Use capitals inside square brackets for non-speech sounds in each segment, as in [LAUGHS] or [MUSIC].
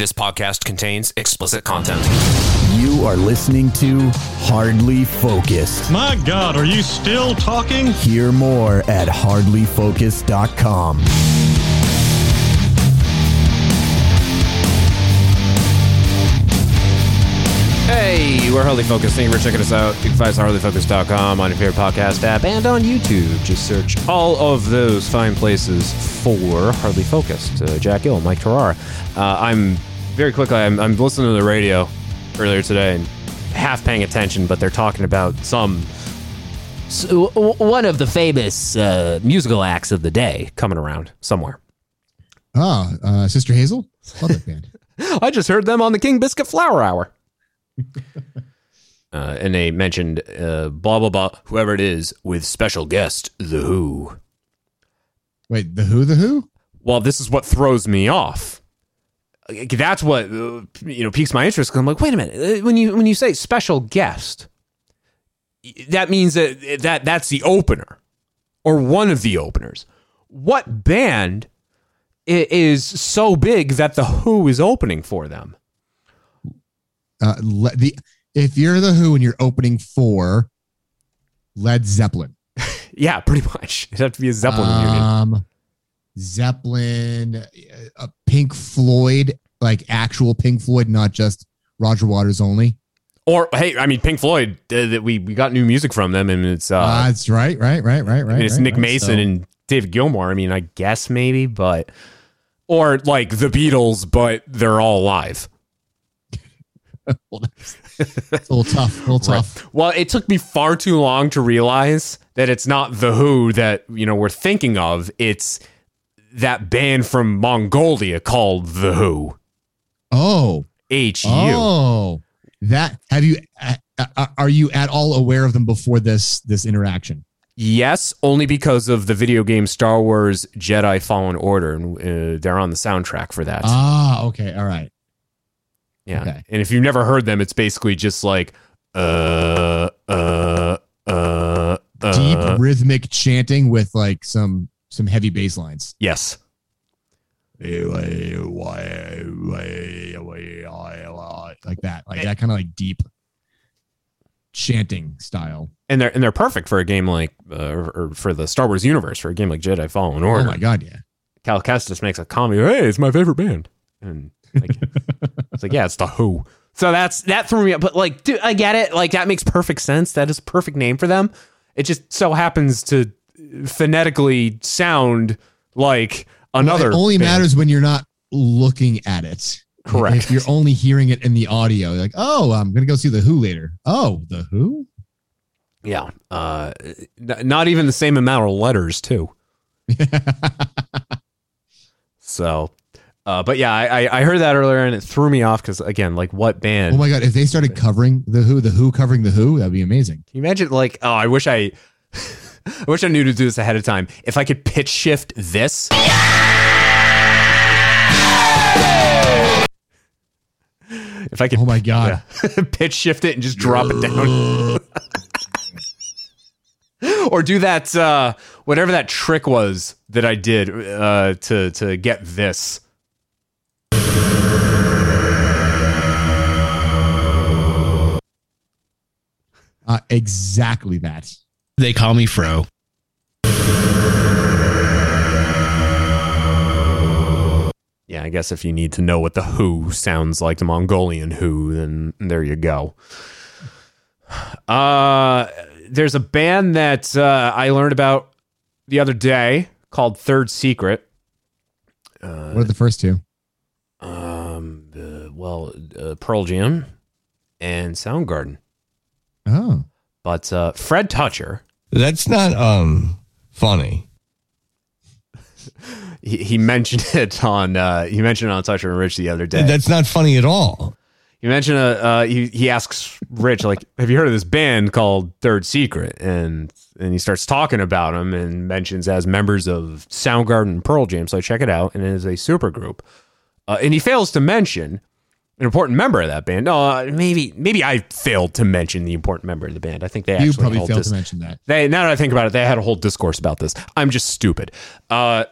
This podcast contains explicit content. You are listening to Hardly Focused. My God, are you still talking? Hear more at hardlyfocused.com. Hey, we're Hardly Focused. Thank you for checking us out. You can find us at hardlyfocused.com on your favorite podcast app and on YouTube. Just search all of those fine places for Hardly Focused. Uh, Jack Gill, Mike Terrar. Uh, I'm very quickly, I'm, I'm listening to the radio earlier today and half paying attention, but they're talking about some s- w- w- one of the famous uh, musical acts of the day coming around somewhere. Ah, uh, Sister Hazel. Love that band. [LAUGHS] I just heard them on the King Biscuit Flower Hour. [LAUGHS] uh, and they mentioned uh, blah blah blah, whoever it is, with special guest The Who. Wait, the Who? The Who? Well, this is what throws me off. That's what uh, you know piques my interest. 'cause I'm like, wait a minute. uh, When you when you say special guest, that means that that that's the opener or one of the openers. What band is so big that the Who is opening for them? Uh, le- the if you're the Who and you're opening for Led Zeppelin, [LAUGHS] Yeah, pretty much. It'd have to be a Zeppelin reunion. Zeppelin, uh, uh, Pink Floyd, like actual Pink Floyd, not just Roger Waters only. Or hey, I mean Pink Floyd. Uh, that we we got new music from them, and it's uh, Uh, that's right, right, right, right, right. I mean, it's right, Nick right. Mason So- and David Gilmour. I mean, I guess maybe, but or like the Beatles, but they're all alive. [LAUGHS] Well, it's a little tough, a little [LAUGHS] tough. Well, it took me far too long to realize that it's not the Who that you know we're thinking of. It's that band from Mongolia called the Who. Oh, H U. oh, that have you? Uh, uh, are you at all aware of them before this this interaction? Yes, only because of the video game Star Wars Jedi Fallen Order, and uh, they're on the soundtrack for that. Ah, okay, all right. yeah, okay. and if you've never heard them, it's basically just like uh uh uh, uh Deep rhythmic chanting with like some some heavy bass lines. Yes, like that, like that kind of like deep chanting style. and they're and they're perfect for a game like uh, or, or for the Star Wars universe for a game like Jedi Fallen Order. Oh my god, yeah. Cal Kestis makes a comment. Hey, it's my favorite band, and like, [LAUGHS] it's like yeah, it's the Who. So that's that threw me up. But like, dude, I get it. Like that makes perfect sense. That is a perfect name for them. It just so happens to phonetically sound like another. it only band. matters when you're not looking at it. Correct. If you're only hearing it in the audio, like, oh, I'm gonna go see the Who later. Oh, the Who? Yeah, uh, n- not even the same amount of letters too. [LAUGHS] So, uh, but yeah, I, I I heard that earlier and it threw me off because again, like what band? Oh my god, if they started covering the Who, the Who covering the Who, that'd be amazing. Can you imagine? Like, oh, I wish I, [LAUGHS] I wish I knew to do this ahead of time. If I could pitch shift this. If I could, Oh my [LAUGHS] god. yeah, [LAUGHS] pitch shift it and just drop it down, or do that uh, whatever that trick was that I did uh, to to get this. Uh, exactly that. They call me Fro. Yeah, I guess if you need to know what the Who sounds like, the Mongolian Who, then there you go. Uh, there's a band that uh, I learned about the other day called Third Secret. Uh, what are the first two? Um, uh, well, uh, Pearl Jam and Soundgarden. Oh. But uh, Fred Toucher, That's not um funny. [LAUGHS] he, he mentioned [LAUGHS] it on uh, he mentioned it on Toucher and Rich the other day. That's not funny at all. You mentioned uh, uh he he asks Rich like, "Have you heard of this band called Third Secret?" And and he starts talking about them and mentions as members of Soundgarden and Pearl Jam. So I check it out, and it is a super group. Uh, and he fails to mention an important member of that band. No, uh, maybe maybe I failed to mention the important member of the band. I think they You actually probably failed this- to mention that. They now that I think about it, they had a whole discourse about this. I'm just stupid. Uh,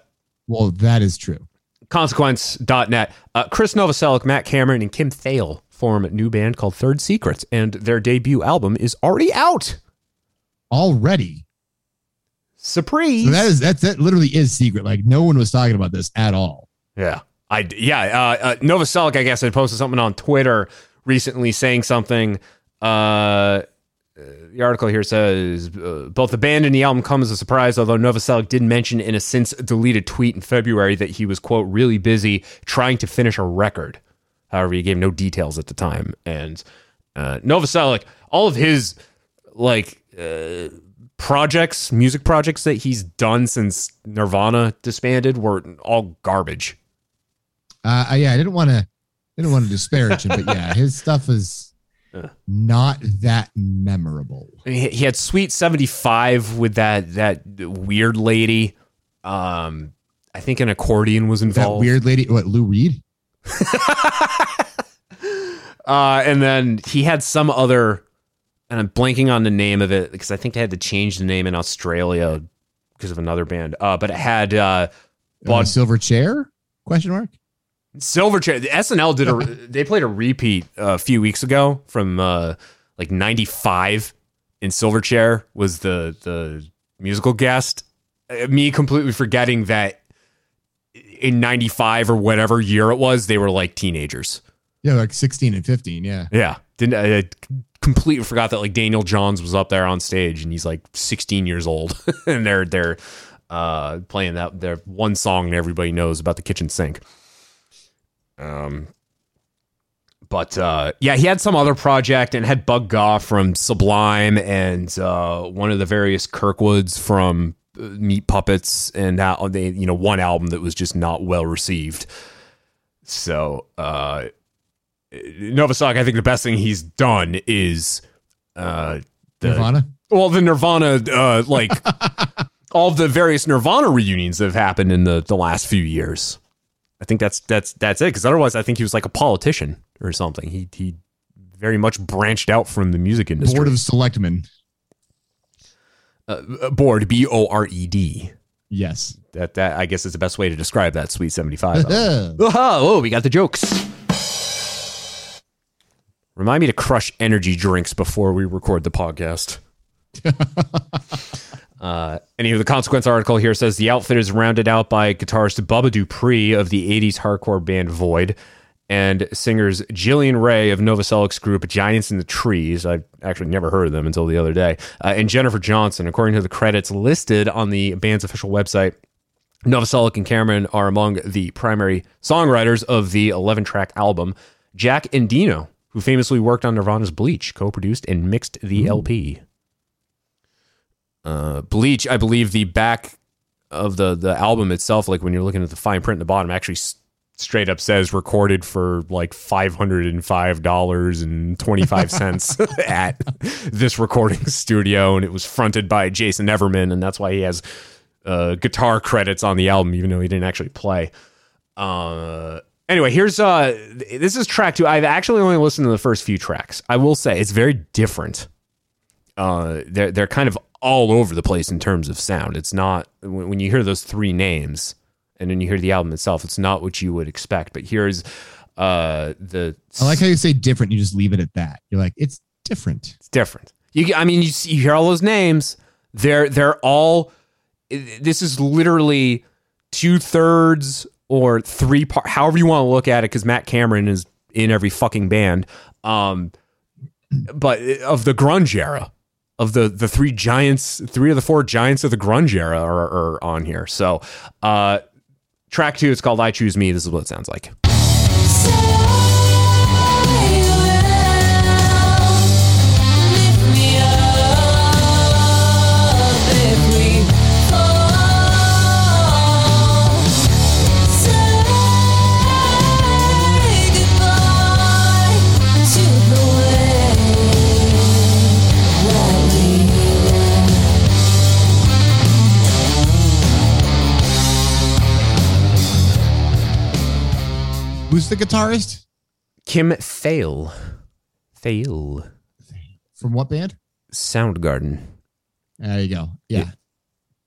Well, that is true. consequence.net. Uh, Krist Novoselic, Matt Cameron, and Kim Thayil form a new band called Third Secrets, and their debut album is already out. Already. Surprise! So that is that's that literally is secret. Like no one was talking about this at all. Yeah, I yeah. Uh, uh, I guess, had posted something on Twitter recently saying something. Uh, the article here says uh, both the band and the album come as a surprise, although Nova Novoselic did mention in a since deleted tweet in February that he was, quote, really busy trying to finish a record. However, he gave no details at the time. And uh, Novoselic, all of his, like, uh, projects, music projects that he's done since Nirvana disbanded were all garbage. Uh, I- yeah, I didn't want to didn't want to disparage him, but yeah, [LAUGHS] his stuff is not that memorable. he, he had Sweet 75 with that that weird lady. Um, I think an accordion was That involved. weird lady, what Lou Reed? [LAUGHS] Uh, and then he had some other, and I'm blanking on the name of it because I think they had to change the name in Australia because of another band. Uh, but it had uh, Uh, Bud Silverchair? Question mark. Silverchair. The SNL did a. [LAUGHS] they played a repeat a few weeks ago from uh, like '95, and Silverchair was the the musical guest. Uh, me completely forgetting that in '95 or whatever year it was, they were like teenagers. Yeah, like sixteen and fifteen. Yeah. Yeah, didn't I completely forgot that like Daniel Johns was up there on stage and he's like 16 years old [LAUGHS] and they're they're uh playing that their one song that everybody knows about the kitchen sink. Um but uh yeah, he had some other project and had Bud Gaugh from Sublime and uh one of the various Kirkwoods from uh, Meat Puppets and how they you know one album that was just not well received. So, uh Novoselic, I think the best thing he's done is uh the Nirvana. well the Nirvana uh like [LAUGHS] all the various Nirvana reunions that have happened in the the last few years. I think that's that's that's it because otherwise I think he was like a politician or something. He he very much branched out from the music industry. Board of Selectmen. uh, board B O R E D. Yes. That that I guess is the best way to describe that Sweet 75. album. [LAUGHS] Uh, oh, we got the jokes. Remind me to crush energy drinks before we record the podcast. [LAUGHS] uh, anywho, the consequence article here says the outfit is rounded out by guitarist Bubba Dupree of the 80s hardcore band Void and singers Jillian Raye of Novoselic's group Giants in the Trees. I actually never heard of them until the other day. Uh, and Jennifer Johnson, according to the credits listed on the band's official website. Novoselic and Cameron are among the primary songwriters of the 11 track album. Jack Endino, who famously worked on Nirvana's Bleach, co produced and mixed the LP. Uh, Bleach, I believe the back of the, the album itself, like when you're looking at the fine print in the bottom, actually s- straight up says recorded for like $505.25 [LAUGHS] at this recording studio. And it was fronted by Jason Everman. And that's why he has uh, guitar credits on the album, even though he didn't actually play. Uh, anyway, here's uh, this is track two. I've actually only listened to the first few tracks. I will say it's very different. Uh, they're they're kind of all over the place in terms of sound. It's not when, you hear those three names and then you hear the album itself. It's not what you would expect. But here's uh, the I like how you say different. You just leave it at that. You're like, it's different. it's different. You, I mean, you, see- you hear all those names. They're they're all. This is literally two thirds or three part, however you want to look at it, because Matt Cameron is in every fucking band. Um, but of the grunge era, of the the three giants, three of the four giants of the grunge era are, are on here. So, uh, track two, it's called "I Choose Me." This is what it sounds like. Who's the guitarist? Kim Thayil, Thayil, From what band? Soundgarden. There you go. Yeah.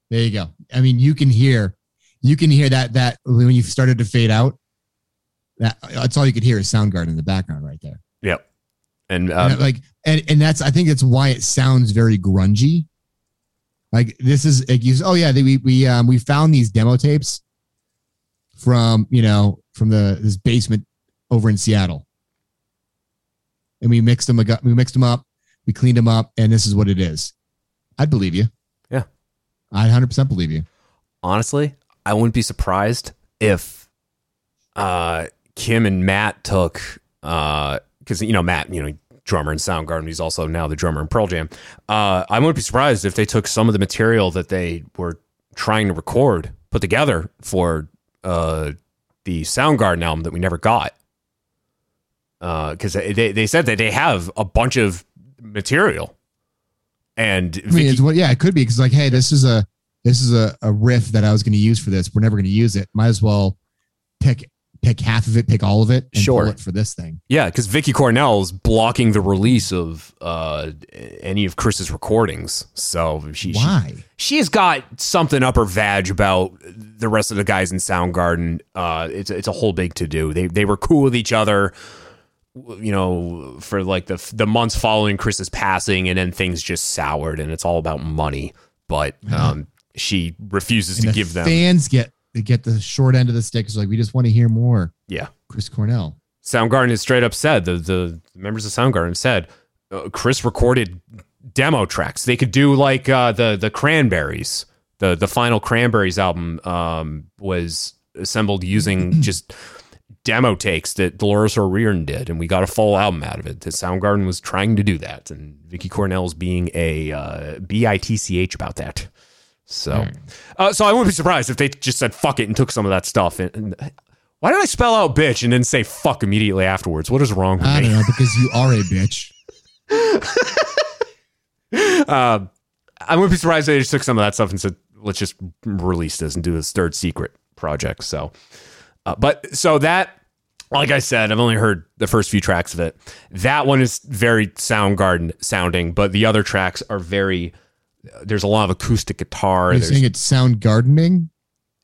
There you go. I mean, you can hear you can hear that that when you started to fade out. That that's all you could hear is Soundgarden in the background right there. Yep. And And, um, like and and that's I think that's why it sounds very grungy. Like this is like you oh yeah we we um we found these demo tapes from you know from the this basement over in Seattle, and we mixed them we mixed them up, we cleaned them up, and this is what it is. I'd believe you. Yeah. I'd hundred percent believe you. honestly, I wouldn't be surprised if uh, Kim and Matt took uh, because you know Matt, you know drummer in Soundgarden, he's also now the drummer in Pearl Jam. Uh, I wouldn't be surprised if they took some of the material that they were trying to record, put together for uh, the Soundgarden album that we never got. Uh, because they they said that they have a bunch of material, and I mean, it's what yeah, it could be because like, hey, this is a this is a, a riff that I was going to use for this. We're never going to use it. Might as well pick pick half of it, pick all of it, and Sure. it for this thing. Yeah, because Vicky Cornell's blocking the release of uh, any of Chris's recordings. So she, she Why? she's got something up her vag about the rest of the guys in Soundgarden. Uh, it's it's a whole big to do. They they were cool with each other, you know, for like the the months following Chris's passing, and then things just soured, and it's all about money. But um, she refuses And to the give them. fans get they get the short end of the stick. It's like we just want to hear more. yeah, Chris Cornell. Soundgarden has straight up said the the members of Soundgarden said uh, Chris recorded demo tracks. They could do like uh, the the Cranberries. The the final Cranberries album um, was assembled using [CLEARS THROAT] just demo takes that Dolores O'Riordan did, and we got a full album out of it. That Soundgarden was trying to do that, and Vicky Cornell's being a uh, bitch about that. So, uh, so I wouldn't be surprised if they just said fuck it and took some of that stuff. And, and why did I spell out bitch and then say fuck immediately afterwards? What is wrong with I me? don't know because you are a bitch. Uh, [LAUGHS] I wouldn't be surprised if they just took some of that stuff and said, let's just release this and do this third secret project. So, uh, but so that, like I said, I've only heard the first few tracks of it. That one is very Soundgarden sounding, but the other tracks are very. There's a lot of acoustic guitar. Are you There's- saying it's sound gardening?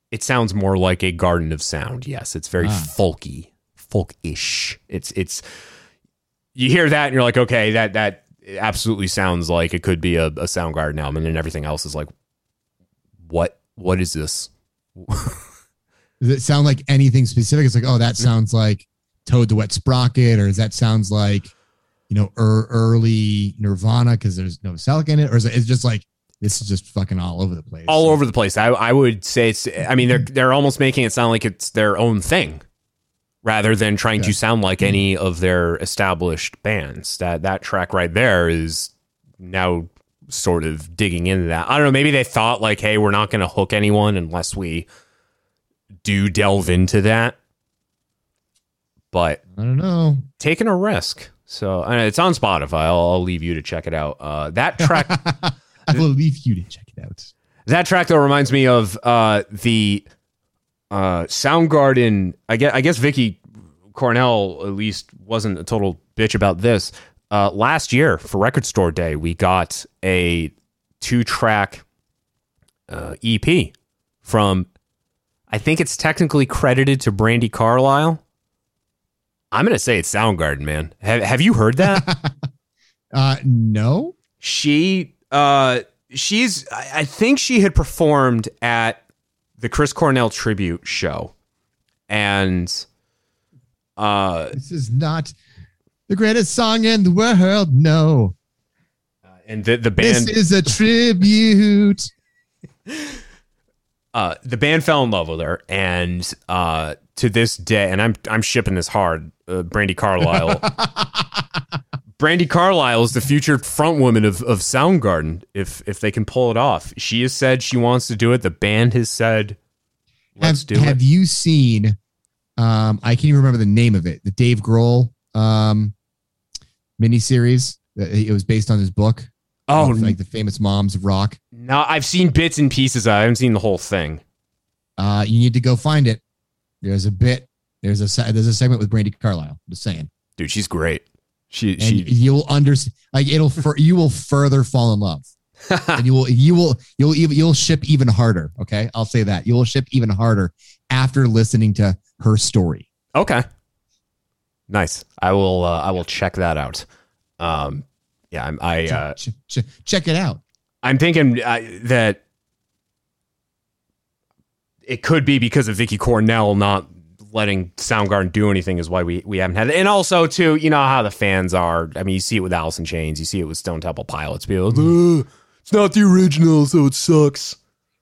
it sounds more like a garden of sound. Yes, it's very Ah. folky, folk-ish. It's it's you hear that and you're like, okay, that that absolutely sounds like it could be a, a Soundgarden album, and then everything else is like, what what is this? [LAUGHS] Does it sound like anything specific? It's like, oh, that sounds like Toad the Wet Sprocket, or does that sounds like, you know, er, early Nirvana because there's no Metallica in it, or is it it's just like this is just fucking all over the place? All over the place. I I would say it's. I mean, they're they're almost making it sound like it's their own thing. Rather than trying to sound like any of their established bands, that that track right there is now sort of digging into that. I don't know. Maybe they thought like, hey, we're not going to hook anyone unless we do delve into that. But I don't know. taking a risk. So it's on Spotify. I'll, I'll leave you to check it out. Uh, that track, [LAUGHS] I will leave you to check it out. that track though reminds me of uh, the uh, Soundgarden. I guess, I guess Vicky Cornell at least wasn't a total bitch about this. Uh, last year for Record Store Day, we got a two track uh, EP from. I think it's technically credited to Brandi Carlile. I'm gonna say it's Soundgarden, man. Have Have you heard that? [LAUGHS] Uh, no. she uh she's I I think she had performed at the Chris Cornell tribute show. And uh This is not the greatest song in the world. No, and the the band. this is a tribute. [LAUGHS] uh the band fell in love with her and uh to this day and I'm I'm shipping this hard uh, Brandi Carlile Brandi Carlile is the future front woman of, of Soundgarden if if they can pull it off. She has said she wants to do it. The band has said let's have, do have it. Have you seen? Um, I can't even remember the name of it. The Dave Grohl um miniseries. Uh, It was based on his book. Oh, like the famous moms of rock. No, I've seen bits and pieces. I haven't seen the whole thing. Uh, you need to go find it. There's a bit. There's a there's a segment with Brandi Carlile. Just saying, Dude, she's great. She and she you'll understand. Like it'll for you will further fall in love. [LAUGHS] and you will you will you'll even you'll ship even harder. Okay, I'll say that you will ship even harder after listening to her story. Okay. Nice. I will. Uh, I will check that out. Um, yeah, I'm, I. Uh, Ch- ch- check it out. I'm thinking uh, that it could be because of Vicky Cornell not letting Soundgarden do anything is why we we haven't had it. And also too, you know how the fans are. I mean, you see it with Alice in Chains, you see it with Stone Temple Pilots. People, "Ugh, it's not the original, so it sucks.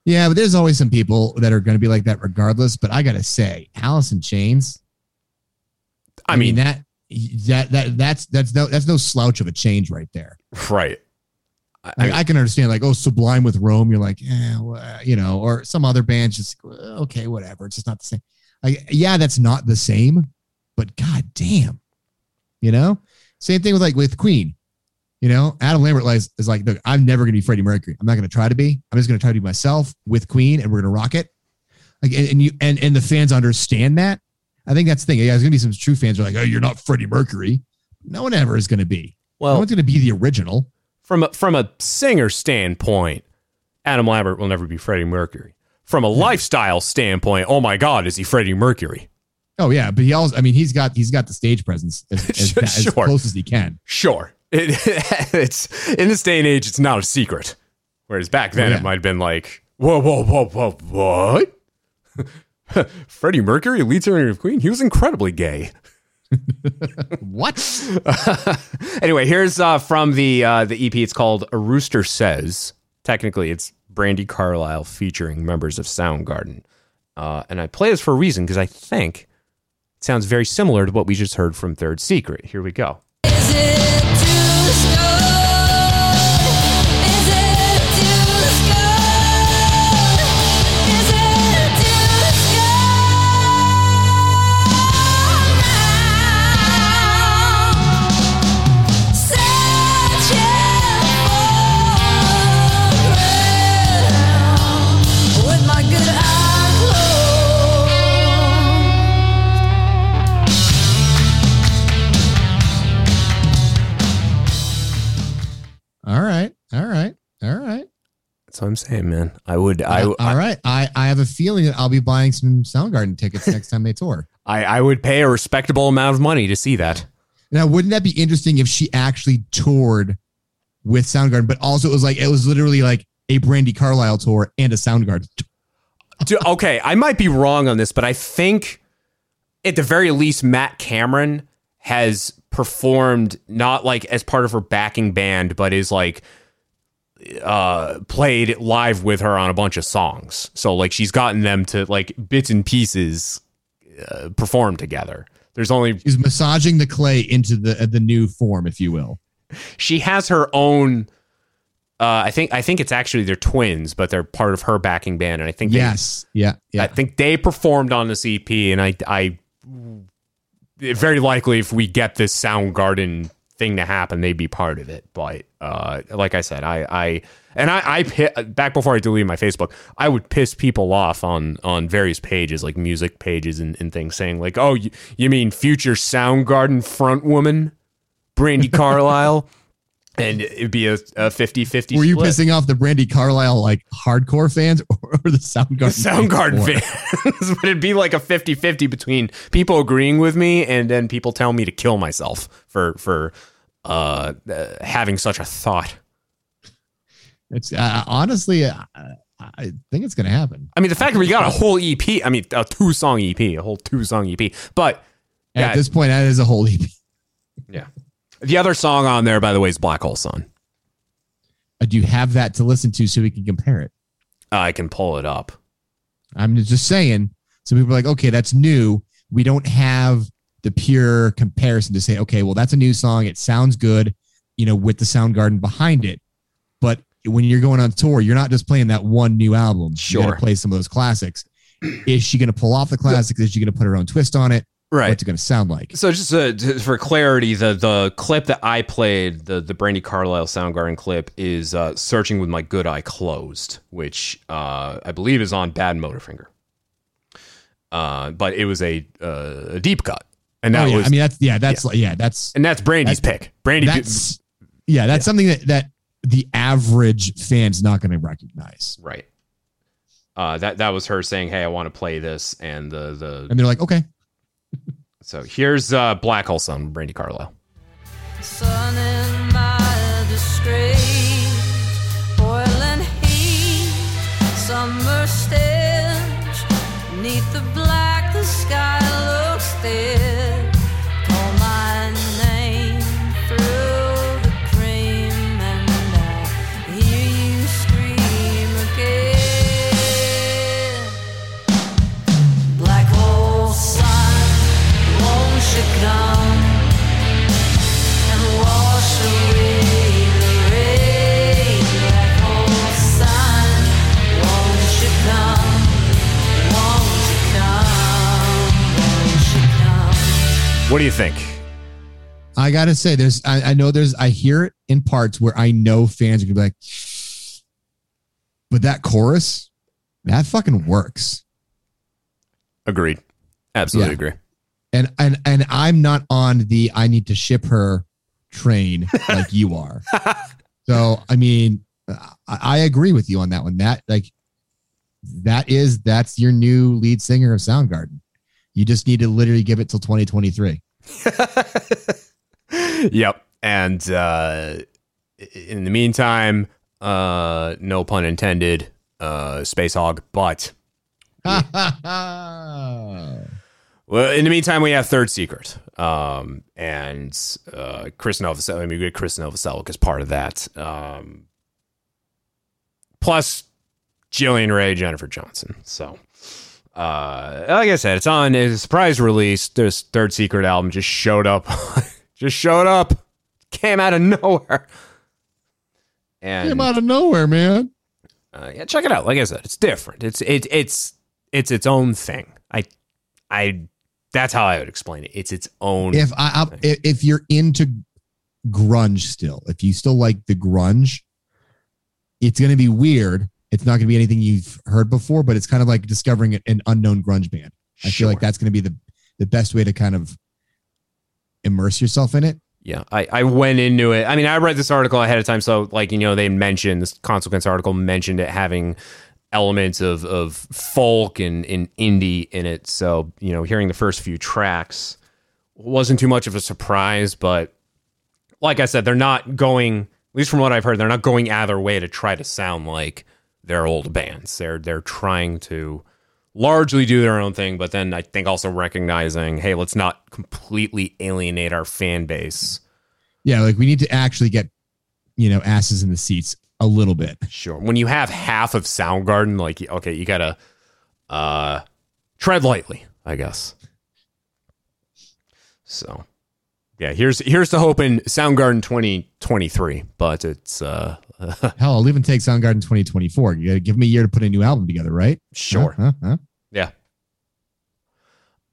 Yeah, but there's always some people that are going to be like that regardless. But I gotta say, Alice in Chains. I mean, that that that that's that's no that's no slouch of a change right there. right. I, I, I can understand like oh Sublime with Rome, you're like yeah, well, you know, or some other bands just okay, whatever. It's just not the same. Like yeah, that's not the same, but god damn, you know. Same thing with like with Queen. You know, Adam Lambert is, is like, look, I'm never gonna be Freddie Mercury. I'm not gonna try to be. I'm just gonna try to be myself with Queen, and we're gonna rock it. Like, and, and you and and the fans understand that. I think that's the thing. Yeah, there's gonna be some true fans who are like, oh, you're not Freddie Mercury. No one ever is gonna be. Well, no one's gonna be the original. from a, from a singer standpoint, Adam Lambert will never be Freddie Mercury. From a lifestyle standpoint, oh my God, is he Freddie Mercury? Oh yeah, but he also, I mean, he's got he's got the stage presence as, [LAUGHS] as, as close as he can. Sure. It, [LAUGHS] it's in this day and age, it's not a secret. Whereas back then, Oh, yeah. it might have been like, whoa, whoa, whoa, whoa, what? [LAUGHS] Freddie Mercury, lead singer of Queen, he was incredibly gay. What? anyway, here's uh, from the uh, the EP. It's called A Rooster Says. Technically, it's Brandi Carlile featuring members of Soundgarden. Uh, and I play this for a reason because I think it sounds very similar to what we just heard from Third Secret. Here we go. That's what I'm saying, man. I would, I, Uh, all right. I I have a feeling that I'll be buying some Soundgarden tickets next time they tour. [LAUGHS] I, I would pay a respectable amount of money to see that. Now, wouldn't that be interesting if she actually toured with Soundgarden, but also it was like it was literally like a Brandi Carlile tour and a Soundgarden. tour. Okay, I might be wrong on this, but I think at the very least, Matt Cameron has performed not like as part of her backing band, but is like uh played live with her on a bunch of songs. So like she's gotten them to like bits and pieces uh, perform together. There's only She's massaging the clay into the uh, the new form, if you will. she has her own uh I think I think it's actually they're twins, but they're part of her backing band and I think they, Yes. Yeah. I think they performed on this EP, and I, I, very likely if we get this Soundgarden thing to happen, they'd be part of it. But uh, like I said, I, I, and I, I back before I deleted my Facebook, I would piss people off on on various pages, like music pages and, and things, saying like, "Oh, you, you mean future Soundgarden front woman, Brandi [LAUGHS] Carlile?" And it'd be a, a 50-50 Were you split. pissing off the Brandi Carlile like hardcore fans [LAUGHS] or the Soundgarden? Soundgarden fans? fans. but it'd be like a 50-50 between people agreeing with me and then people telling me to kill myself for for uh, uh, having such a thought. It's uh, honestly, uh, I think it's going to happen. I mean, the fact that we got a whole EP, I mean, a two song EP, a whole two song EP. But yeah, At this point, that is a whole EP. yeah. The other song on there, by the way, is Black Hole Sun. Uh, Do you have that to listen to so we can compare it? I can pull it up. I'm just saying. So people are like, okay, that's new. We don't have the pure comparison to say, okay, well, that's a new song. It sounds good, you know, with the Soundgarden behind it. But when you're going on tour, you're not just playing that one new album. You Sure. gotta play some of those classics. Is she going to pull off the classics? Is she going to put her own twist on it? Right. What's it going to sound like? So just uh, t- for clarity, the the clip that I played, the the Brandi Carlile Soundgarden clip, is uh, "Searching with My Good Eye Closed," which uh, I believe is on Badmotorfinger. Uh, but it was a uh, a deep cut, and that oh, yeah. was I mean, that's, yeah, that's, like, yeah, that's, and that's Brandi's pick. Brandi, that's, yeah, that's something that, that the average fan's not going to recognize. Right. Uh, that that was her saying, "Hey, I want to play this," and the the And they're like, okay. So here's uh, Black Hole Sun, Brandi Carlile. What do you think? I gotta say, there's I, I know there's I hear it in parts where I know fans are gonna be like, but that chorus, that fucking works. Agreed. Absolutely Yeah. agree. And and and I'm not on the I need to ship her train [LAUGHS] like you are. So I mean, I, I agree with you on that one. That like that is that's your new lead singer of Soundgarden. You just need to literally give it till 2023. [LAUGHS] yep. And uh, in the meantime, uh, no pun intended, uh, Spacehog. But [LAUGHS] well, in the meantime, we have Third Secret, um, and uh, Krist Novoselic. I mean, we get Krist Novoselic as part of that. Um, plus Jillian Raye, Jennifer Johnson. So. Uh, like I said, it's on it's a surprise release. This Third Secret album just showed up, [LAUGHS] just showed up, came out of nowhere, and Came out of nowhere, man. uh, yeah, check it out. Like I said, it's different. It's it, it's it's its own thing. I I that's how I would explain it. It's its own. If I, I if if you're into grunge still, if you still like the grunge, it's gonna be weird. It's not gonna be anything you've heard before, but it's kind of like discovering an unknown grunge band. I feel like that's gonna be the the best way to kind of immerse yourself in it. Yeah, I, I went into it. I mean, I read this article ahead of time, so like you know, they mentioned this consequence article mentioned it having elements of of folk and, and indie in it. So you know, hearing the first few tracks wasn't too much of a surprise. But like I said, they're not going. At least from what I've heard, they're not going either way to try to sound like their old bands. They're they're trying to largely do their own thing, but then I think also recognizing, hey, let's not completely alienate our fan base. Yeah, like we need to actually get you know asses in the seats a little bit. Sure. When you have half of Soundgarden, like okay, you gotta uh tread lightly, I guess. So yeah, here's here's the hope in Soundgarden 2023, but it's uh [LAUGHS] Hell, I'll even take Soundgarden 2024. You gotta give me a year to put a new album together, right? sure. Huh? Huh? Huh? Yeah.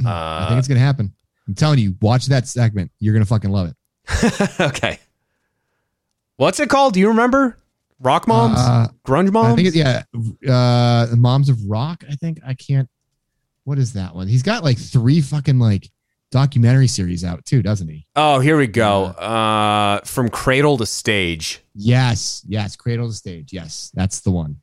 I think Uh, it's gonna happen. I'm telling you, watch that segment. You're gonna fucking love it. [LAUGHS] okay. What's it called? Do you remember? Rock Moms? Uh, Grunge Moms? I think it, yeah, uh, Moms of Rock. I think I can't. What is that one? He's got like three fucking like documentary series out too, doesn't he? Oh, here we go. Uh, from cradle to stage. Yes, yes. Cradle to Stage. Yes, that's the one.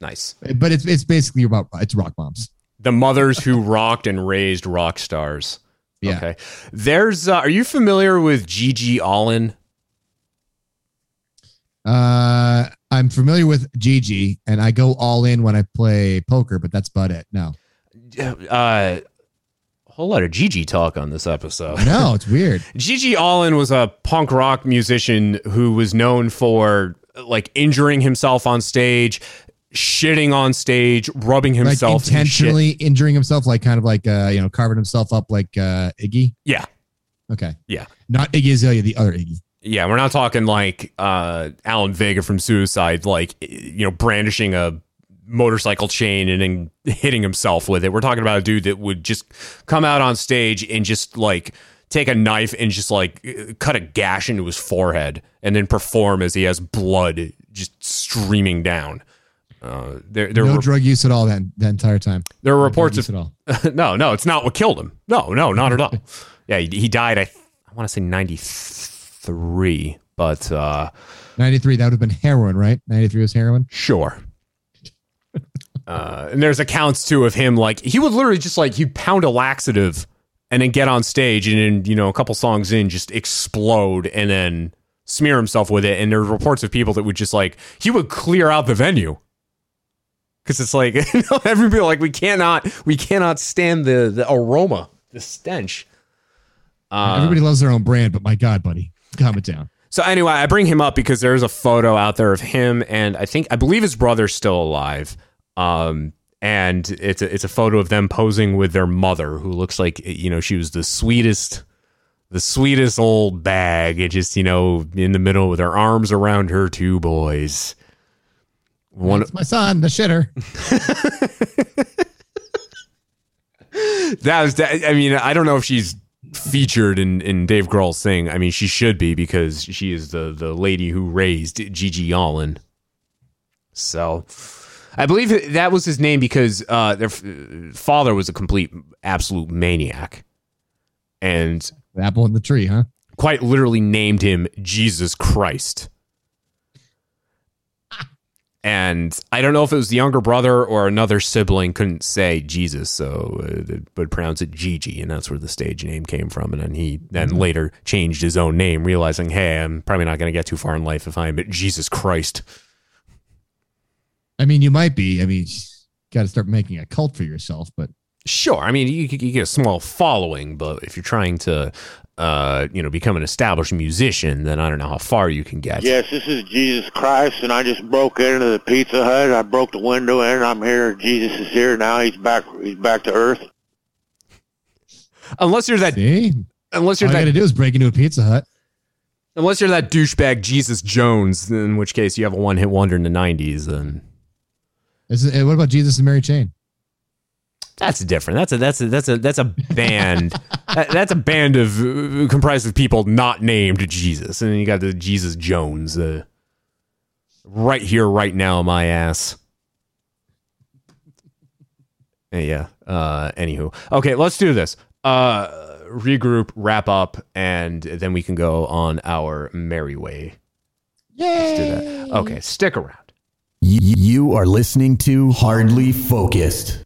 Nice. But it's it's basically about it's rock moms. The mothers who [LAUGHS] rocked and raised rock stars. Yeah. Okay. There's. Uh, are you familiar with GG Allin? Uh, I'm familiar with Gigi, and I go all in when I play poker, but that's about it. No, Uh, whole lot of Gigi talk on this episode. no, it's weird. [LAUGHS] GG Allin was a punk rock musician who was known for like injuring himself on stage, shitting on stage, rubbing Like himself in intentionally injuring himself, like kind of like uh, you know, carving himself up like uh Iggy. Yeah. Okay. Yeah. Not Iggy Azalea, the other Iggy. Yeah, we're not talking like uh, Alan Vega from Suicide, like you know, brandishing a motorcycle chain and then [LAUGHS] hitting himself with it. We're talking about a dude that would just come out on stage and just like take a knife and just like cut a gash into his forehead and then perform as he has blood just streaming down. Uh, there, there no were drug use at all that that entire time. there were No reports of at all. [LAUGHS] no, no, it's not what killed him. No, no, not at all. [LAUGHS] Yeah, he, he died. I, I want to say ninety three, But uh, 93, that would have been heroin, right? 93 was heroin. Sure. Uh, and there's accounts too of him like he would literally just like he'd pound a laxative and then get on stage and then you know a couple songs in just explode and then smear himself with it. And there there's reports of people that would just like he would clear out the venue because it's like [LAUGHS] you know, everybody like we cannot we cannot stand the the aroma the stench. Uh, Everybody loves their own brand, but my God, buddy, calm it down. So anyway, I bring him up because there's a photo out there of him and I think I believe his brother's still alive. Um, and it's a, it's a photo of them posing with their mother, who looks like you know she was the sweetest, the sweetest old bag, and just you know in the middle with her arms around her two boys. One It's my son, the shitter. [LAUGHS] that was that. I mean, I don't know if she's featured in in Dave Grohl's thing. I mean, she should be because she is the the lady who raised GG Allin. So, I believe that was his name because uh, their f- father was a complete absolute maniac, and The apple in the tree, huh? quite literally named him Jesus Christ. And I don't know if it was the younger brother or another sibling couldn't say Jesus, so uh, would pronounce it Gigi, and that's where the stage name came from. And then he then later changed his own name, realizing, hey, I'm probably not going to get too far in life if I'm Jesus Christ. I mean, you might be. I mean, got to start making a cult for yourself, but Sure, I mean you, you get a small following, but if you're trying to, uh, you know, become an established musician, then I don't know how far you can get. Yes, this is Jesus Christ, and I just broke into the Pizza Hut. I broke the window in. I'm here. Jesus is here now. He's back. He's back to Earth. Unless you're that, see, unless all you're you got that to do is break into a Pizza Hut. Unless you're that douchebag Jesus Jones, in which case you have a one hit wonder in the 90s, then Is it, what about Jesus and Mary Chain? that's different. That's a that's a that's a that's a band. [LAUGHS] that, that's a band of uh, comprised of people not named Jesus, and then you got the Jesus Jones, uh, right here, right now, my ass. Uh, Yeah. Uh. Anywho, okay, let's do this. Uh, regroup, wrap up, and then we can go on our merry way. Let's do that. Okay, stick around. You are listening to Hardly Focused.